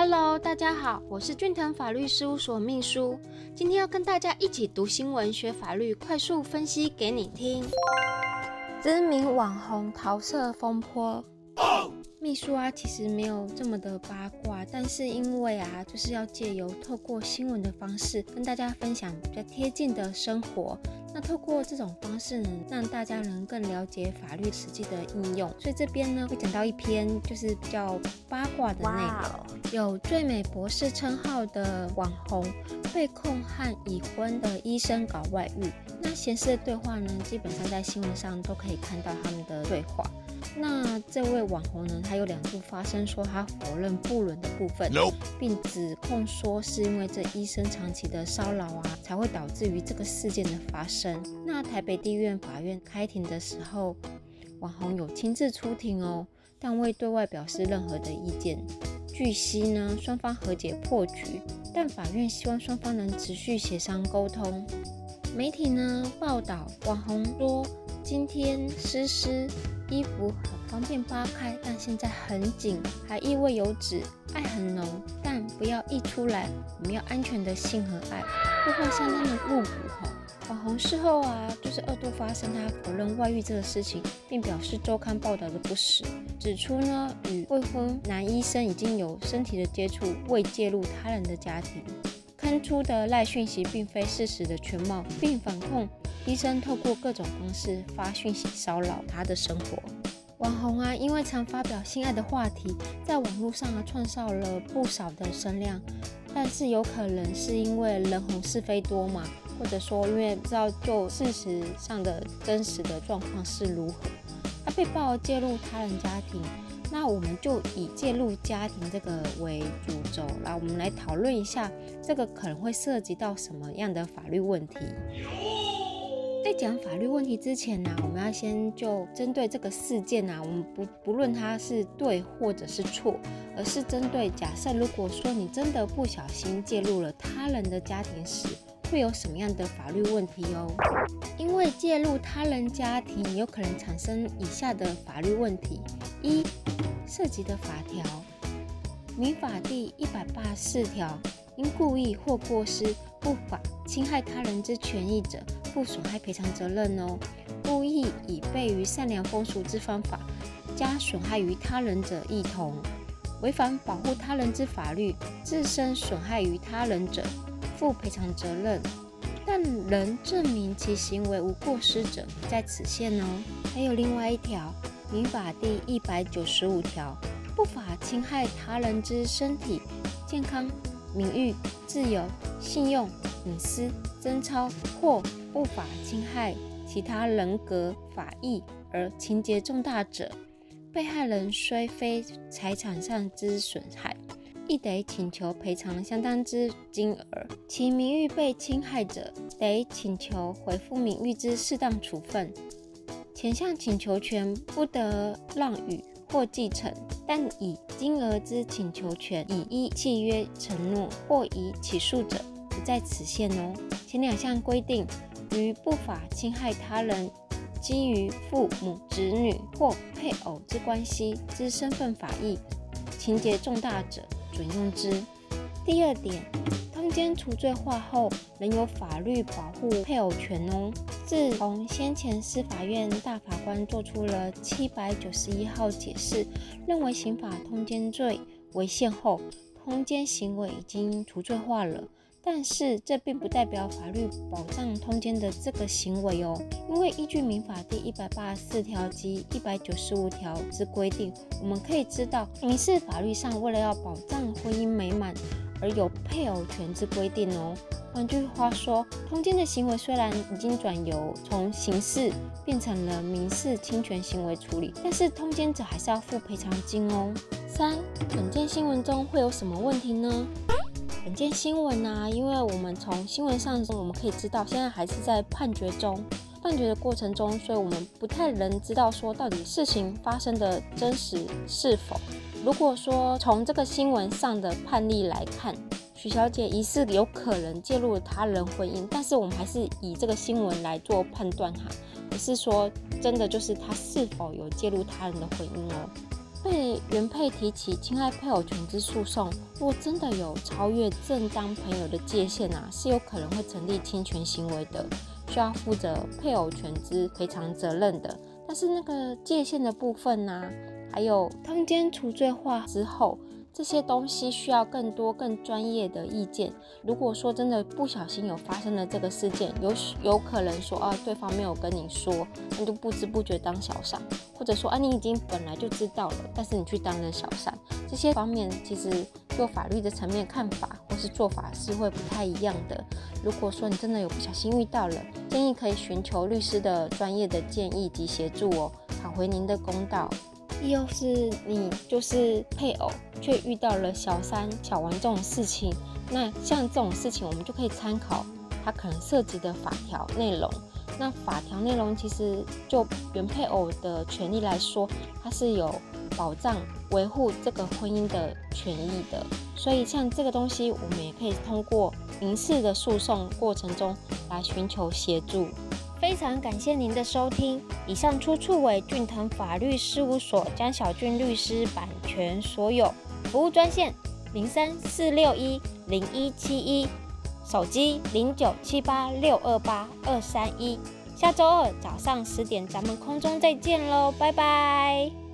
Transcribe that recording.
Hello，大家好，我是俊腾法律事务所秘书，今天要跟大家一起读新闻、学法律，快速分析给你听。知名网红桃色风波。秘书啊，其实没有这么的八卦，但是因为啊，就是要借由透过新闻的方式跟大家分享比较贴近的生活。那透过这种方式呢，让大家能更了解法律实际的应用。所以这边呢，会讲到一篇就是比较八卦的内容。有最美博士称号的网红被控和已婚的医生搞外遇。那显示的对话呢，基本上在新闻上都可以看到他们的对话。那这位网红呢？他有两度发声说他否认不伦的部分，并指控说是因为这医生长期的骚扰啊，才会导致于这个事件的发生。那台北地院法院开庭的时候，网红有亲自出庭哦，但未对外表示任何的意见。据悉呢，双方和解破局，但法院希望双方能持续协商沟通。媒体呢报道，网红说今天诗诗。衣服很方便扒开，但现在很紧，还意味有指，爱很浓，但不要溢出来。我们要安全的性和爱，对话相当的入骨哈。网红事后啊，就是二度发生他否认外遇这个事情，并表示周刊报道的不实，指出呢与未婚男医生已经有身体的接触，未介入他人的家庭，刊出的赖讯息并非事实的全貌，并反控。医生透过各种方式发讯息骚扰他的生活。网红啊，因为常发表性爱的话题，在网络上啊创造了不少的声量。但是有可能是因为人红是非多嘛，或者说因为不知道就事实上的真实的状况是如何。他被曝介入他人家庭，那我们就以介入家庭这个为主轴，来我们来讨论一下，这个可能会涉及到什么样的法律问题。在讲法律问题之前呢，我们要先就针对这个事件呢，我们不不论它是对或者是错，而是针对假设如果说你真的不小心介入了他人的家庭时，会有什么样的法律问题哦？因为介入他人家庭有可能产生以下的法律问题：一、涉及的法条，民法第一百八十四条，因故意或过失不法侵害他人之权益者。负损害赔偿责任哦。故意以悖于善良风俗之方法，加损害于他人者，一同违反保护他人之法律，自身损害于他人者，负赔偿责任。但能证明其行为无过失者，在此限哦。还有另外一条，民法第一百九十五条，不法侵害他人之身体健康、名誉、自由、信用、隐私、贞操或不法侵害其他人格法益而情节重大者，被害人虽非财产上之损害，亦得请求赔偿相当之金额；其名誉被侵害者，得请求回复名誉之适当处分。前项请求权不得让与或继承，但以金额之请求权，以依契约承诺或以起诉者，不在此限哦。前两项规定。于不法侵害他人基于父母、子女或配偶之关系之身份法益，情节重大者，准用之。第二点，通奸除罪化后，仍有法律保护配偶权哦。自从先前司法院大法官作出了七百九十一号解释，认为刑法通奸罪违宪后，通奸行为已经除罪化了。但是这并不代表法律保障通奸的这个行为哦，因为依据民法第一百八十四条及一百九十五条之规定，我们可以知道，民事法律上为了要保障婚姻美满而有配偶权之规定哦。换句话说，通奸的行为虽然已经转由从刑事变成了民事侵权行为处理，但是通奸者还是要付赔偿金哦。三，本件新闻中会有什么问题呢？本件新闻呢，因为我们从新闻上我们可以知道，现在还是在判决中，判决的过程中，所以我们不太能知道说到底事情发生的真实是否。如果说从这个新闻上的判例来看，许小姐疑似有可能介入他人婚姻，但是我们还是以这个新闻来做判断哈，不是说真的就是她是否有介入他人的婚姻哦。被原配提起侵害配偶权之诉讼，如果真的有超越正当朋友的界限啊，是有可能会成立侵权行为的，需要负责配偶权之赔偿责任的。但是那个界限的部分呢，还有通奸除罪化之后。这些东西需要更多、更专业的意见。如果说真的不小心有发生了这个事件，有有可能说啊，对方没有跟你说，你就不知不觉当小三，或者说啊，你已经本来就知道了，但是你去当了小三，这些方面其实就法律的层面看法或是做法是会不太一样的。如果说你真的有不小心遇到了，建议可以寻求律师的专业的建议及协助哦，讨回您的公道。又是你就是配偶，却遇到了小三、小王这种事情，那像这种事情，我们就可以参考他可能涉及的法条内容。那法条内容其实就原配偶的权利来说，它是有保障、维护这个婚姻的权益的。所以像这个东西，我们也可以通过民事的诉讼过程中来寻求协助。非常感谢您的收听。以上出处为俊腾法律事务所江小俊律师版权所有。服务专线零三四六一零一七一，手机零九七八六二八二三一。下周二早上十点，咱们空中再见喽，拜拜。